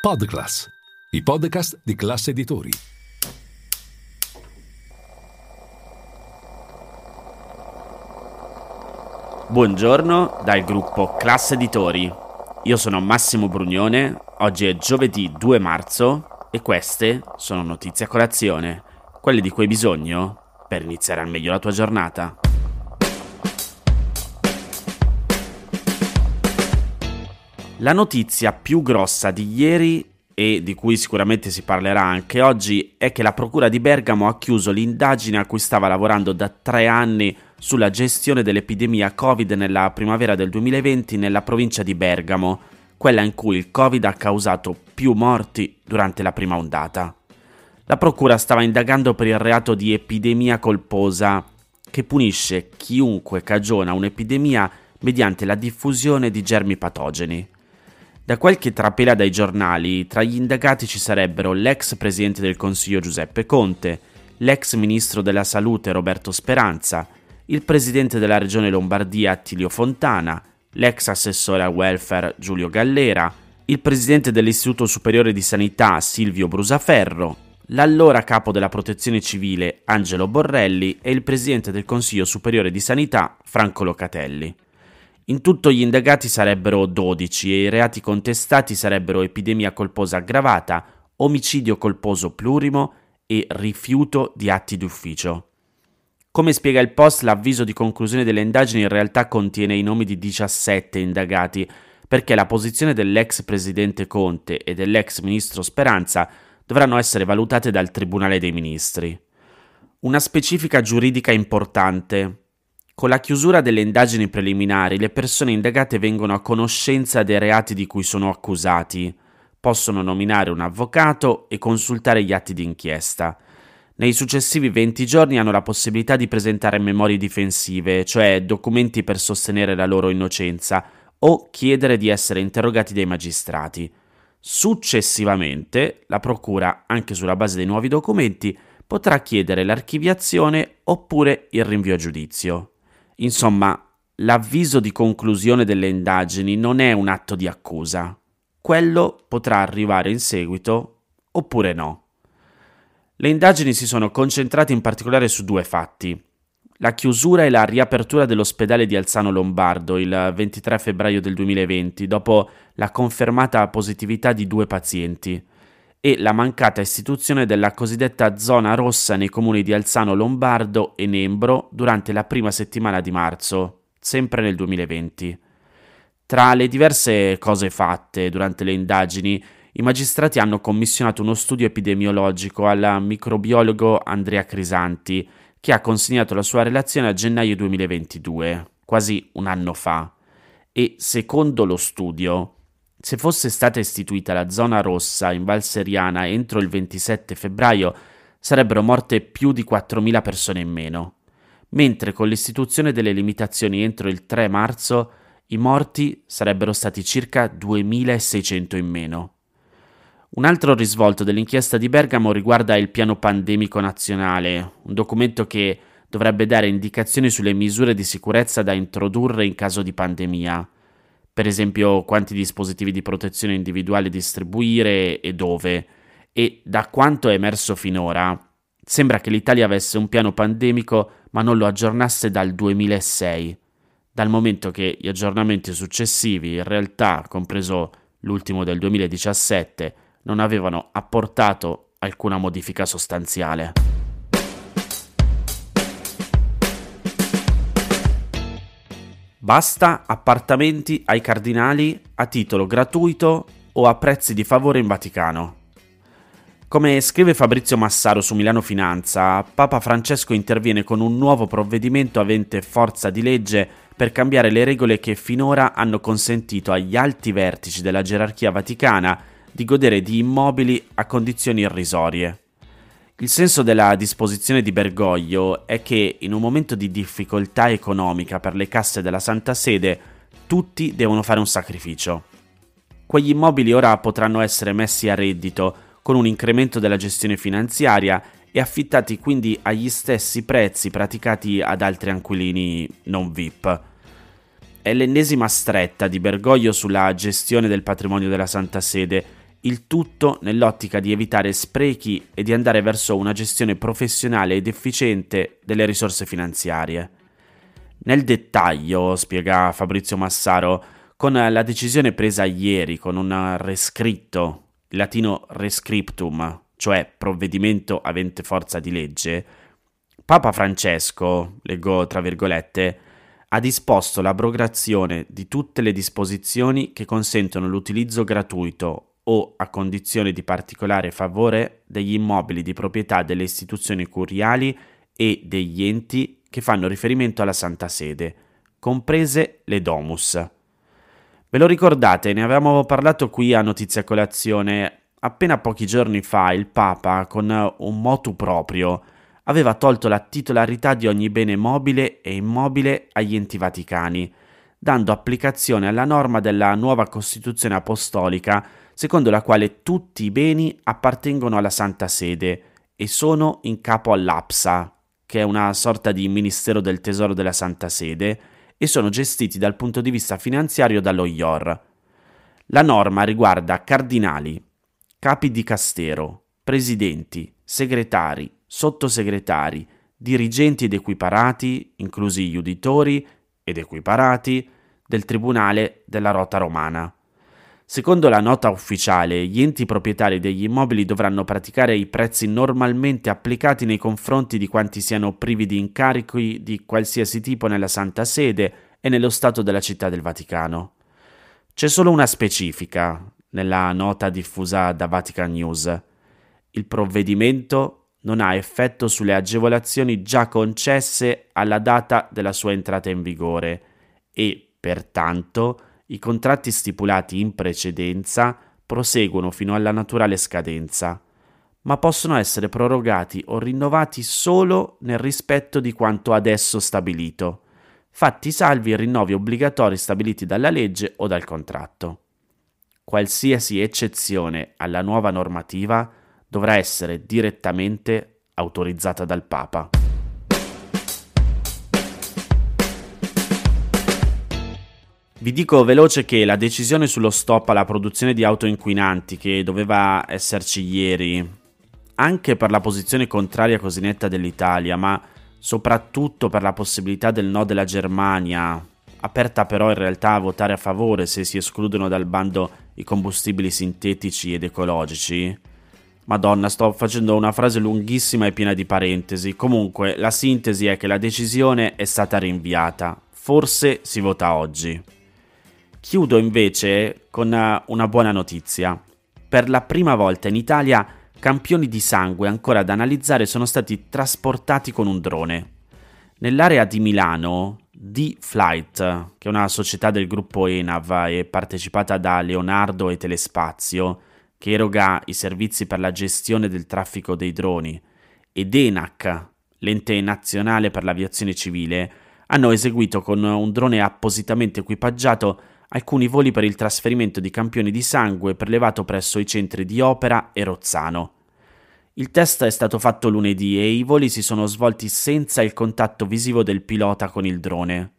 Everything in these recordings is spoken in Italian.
Podclass, i podcast di classe editori. Buongiorno dal gruppo Classe Editori. Io sono Massimo Brugnone, oggi è giovedì 2 marzo e queste sono notizie a colazione, quelle di cui hai bisogno per iniziare al meglio la tua giornata. La notizia più grossa di ieri e di cui sicuramente si parlerà anche oggi è che la Procura di Bergamo ha chiuso l'indagine a cui stava lavorando da tre anni sulla gestione dell'epidemia Covid nella primavera del 2020 nella provincia di Bergamo, quella in cui il Covid ha causato più morti durante la prima ondata. La Procura stava indagando per il reato di epidemia colposa, che punisce chiunque cagiona un'epidemia mediante la diffusione di germi patogeni. Da qualche trapela dai giornali, tra gli indagati ci sarebbero l'ex presidente del Consiglio Giuseppe Conte, l'ex ministro della Salute Roberto Speranza, il presidente della regione Lombardia Attilio Fontana, l'ex assessore al welfare Giulio Gallera, il presidente dell'Istituto Superiore di Sanità Silvio Brusaferro, l'allora capo della Protezione Civile Angelo Borrelli e il presidente del Consiglio Superiore di Sanità Franco Locatelli. In tutto gli indagati sarebbero 12 e i reati contestati sarebbero epidemia colposa aggravata, omicidio colposo plurimo e rifiuto di atti d'ufficio. Come spiega il post, l'avviso di conclusione delle indagini in realtà contiene i nomi di 17 indagati, perché la posizione dell'ex presidente Conte e dell'ex ministro Speranza dovranno essere valutate dal Tribunale dei Ministri. Una specifica giuridica importante. Con la chiusura delle indagini preliminari, le persone indagate vengono a conoscenza dei reati di cui sono accusati, possono nominare un avvocato e consultare gli atti d'inchiesta. Nei successivi 20 giorni hanno la possibilità di presentare memorie difensive, cioè documenti per sostenere la loro innocenza, o chiedere di essere interrogati dai magistrati. Successivamente, la Procura, anche sulla base dei nuovi documenti, potrà chiedere l'archiviazione oppure il rinvio a giudizio. Insomma, l'avviso di conclusione delle indagini non è un atto di accusa. Quello potrà arrivare in seguito oppure no. Le indagini si sono concentrate in particolare su due fatti. La chiusura e la riapertura dell'ospedale di Alzano Lombardo il 23 febbraio del 2020 dopo la confermata positività di due pazienti e la mancata istituzione della cosiddetta zona rossa nei comuni di Alzano Lombardo e Nembro durante la prima settimana di marzo, sempre nel 2020. Tra le diverse cose fatte durante le indagini, i magistrati hanno commissionato uno studio epidemiologico al microbiologo Andrea Crisanti, che ha consegnato la sua relazione a gennaio 2022, quasi un anno fa. E secondo lo studio, se fosse stata istituita la zona rossa in Val Seriana entro il 27 febbraio, sarebbero morte più di 4.000 persone in meno, mentre con l'istituzione delle limitazioni entro il 3 marzo i morti sarebbero stati circa 2.600 in meno. Un altro risvolto dell'inchiesta di Bergamo riguarda il piano pandemico nazionale, un documento che dovrebbe dare indicazioni sulle misure di sicurezza da introdurre in caso di pandemia per esempio quanti dispositivi di protezione individuale distribuire e dove. E da quanto è emerso finora, sembra che l'Italia avesse un piano pandemico ma non lo aggiornasse dal 2006, dal momento che gli aggiornamenti successivi, in realtà compreso l'ultimo del 2017, non avevano apportato alcuna modifica sostanziale. Basta appartamenti ai cardinali a titolo gratuito o a prezzi di favore in Vaticano. Come scrive Fabrizio Massaro su Milano Finanza, Papa Francesco interviene con un nuovo provvedimento avente forza di legge per cambiare le regole che finora hanno consentito agli alti vertici della gerarchia vaticana di godere di immobili a condizioni irrisorie. Il senso della disposizione di Bergoglio è che in un momento di difficoltà economica per le casse della Santa Sede tutti devono fare un sacrificio. Quegli immobili ora potranno essere messi a reddito con un incremento della gestione finanziaria e affittati quindi agli stessi prezzi praticati ad altri anquilini non VIP. È l'ennesima stretta di Bergoglio sulla gestione del patrimonio della Santa Sede il tutto nell'ottica di evitare sprechi e di andare verso una gestione professionale ed efficiente delle risorse finanziarie. Nel dettaglio, spiega Fabrizio Massaro, con la decisione presa ieri con un rescritto, il latino rescriptum, cioè provvedimento avente forza di legge, Papa Francesco, leggo tra virgolette, ha disposto l'abrogazione di tutte le disposizioni che consentono l'utilizzo gratuito o a condizione di particolare favore degli immobili di proprietà delle istituzioni curiali e degli enti che fanno riferimento alla Santa Sede, comprese le domus. Ve lo ricordate, ne avevamo parlato qui a Notizia Colazione. Appena pochi giorni fa il Papa, con un motu proprio, aveva tolto la titolarità di ogni bene mobile e immobile agli enti vaticani, dando applicazione alla norma della nuova Costituzione Apostolica secondo la quale tutti i beni appartengono alla Santa Sede e sono in capo all'APSA, che è una sorta di Ministero del Tesoro della Santa Sede, e sono gestiti dal punto di vista finanziario dallo IOR. La norma riguarda cardinali, capi di castero, presidenti, segretari, sottosegretari, dirigenti ed equiparati, inclusi gli uditori ed equiparati, del Tribunale della Rota Romana. Secondo la nota ufficiale, gli enti proprietari degli immobili dovranno praticare i prezzi normalmente applicati nei confronti di quanti siano privi di incarichi di qualsiasi tipo nella Santa Sede e nello Stato della Città del Vaticano. C'è solo una specifica nella nota diffusa da Vatican News. Il provvedimento non ha effetto sulle agevolazioni già concesse alla data della sua entrata in vigore e, pertanto, i contratti stipulati in precedenza proseguono fino alla naturale scadenza, ma possono essere prorogati o rinnovati solo nel rispetto di quanto adesso stabilito, fatti salvi i rinnovi obbligatori stabiliti dalla legge o dal contratto. Qualsiasi eccezione alla nuova normativa dovrà essere direttamente autorizzata dal Papa. Vi dico veloce che la decisione sullo stop alla produzione di auto inquinanti che doveva esserci ieri, anche per la posizione contraria così netta dell'Italia, ma soprattutto per la possibilità del no della Germania, aperta però in realtà a votare a favore se si escludono dal bando i combustibili sintetici ed ecologici. Madonna, sto facendo una frase lunghissima e piena di parentesi. Comunque, la sintesi è che la decisione è stata rinviata. Forse si vota oggi. Chiudo invece con eh, una buona notizia. Per la prima volta in Italia campioni di sangue ancora da analizzare sono stati trasportati con un drone. Nell'area di Milano, D-Flight, che è una società del gruppo ENAV e partecipata da Leonardo e Telespazio, che eroga i servizi per la gestione del traffico dei droni, ed ENAC, l'ente nazionale per l'aviazione civile, hanno eseguito con un drone appositamente equipaggiato alcuni voli per il trasferimento di campioni di sangue prelevato presso i centri di Opera e Rozzano. Il test è stato fatto lunedì e i voli si sono svolti senza il contatto visivo del pilota con il drone.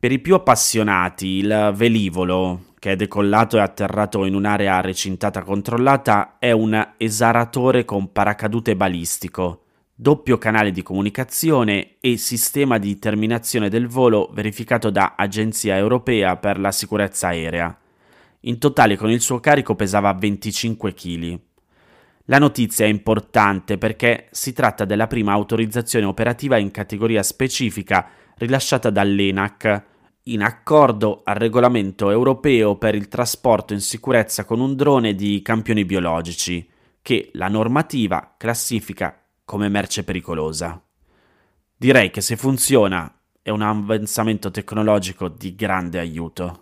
Per i più appassionati, il velivolo, che è decollato e atterrato in un'area recintata controllata, è un esaratore con paracadute balistico doppio canale di comunicazione e sistema di terminazione del volo verificato da Agenzia Europea per la Sicurezza Aerea. In totale con il suo carico pesava 25 kg. La notizia è importante perché si tratta della prima autorizzazione operativa in categoria specifica rilasciata dall'ENAC in accordo al regolamento europeo per il trasporto in sicurezza con un drone di campioni biologici, che la normativa classifica come merce pericolosa. Direi che se funziona è un avanzamento tecnologico di grande aiuto.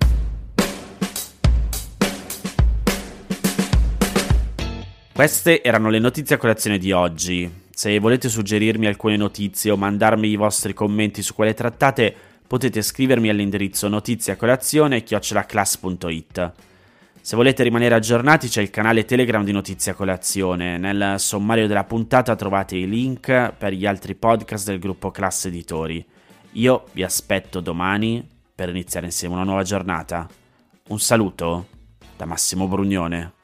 Queste erano le notizie a colazione di oggi. Se volete suggerirmi alcune notizie o mandarmi i vostri commenti su quelle trattate, potete scrivermi all'indirizzo notiziacolazione.it. Se volete rimanere aggiornati c'è il canale Telegram di Notizia Colazione. Nel sommario della puntata trovate i link per gli altri podcast del gruppo Classe Editori. Io vi aspetto domani per iniziare insieme una nuova giornata. Un saluto da Massimo Brugnone.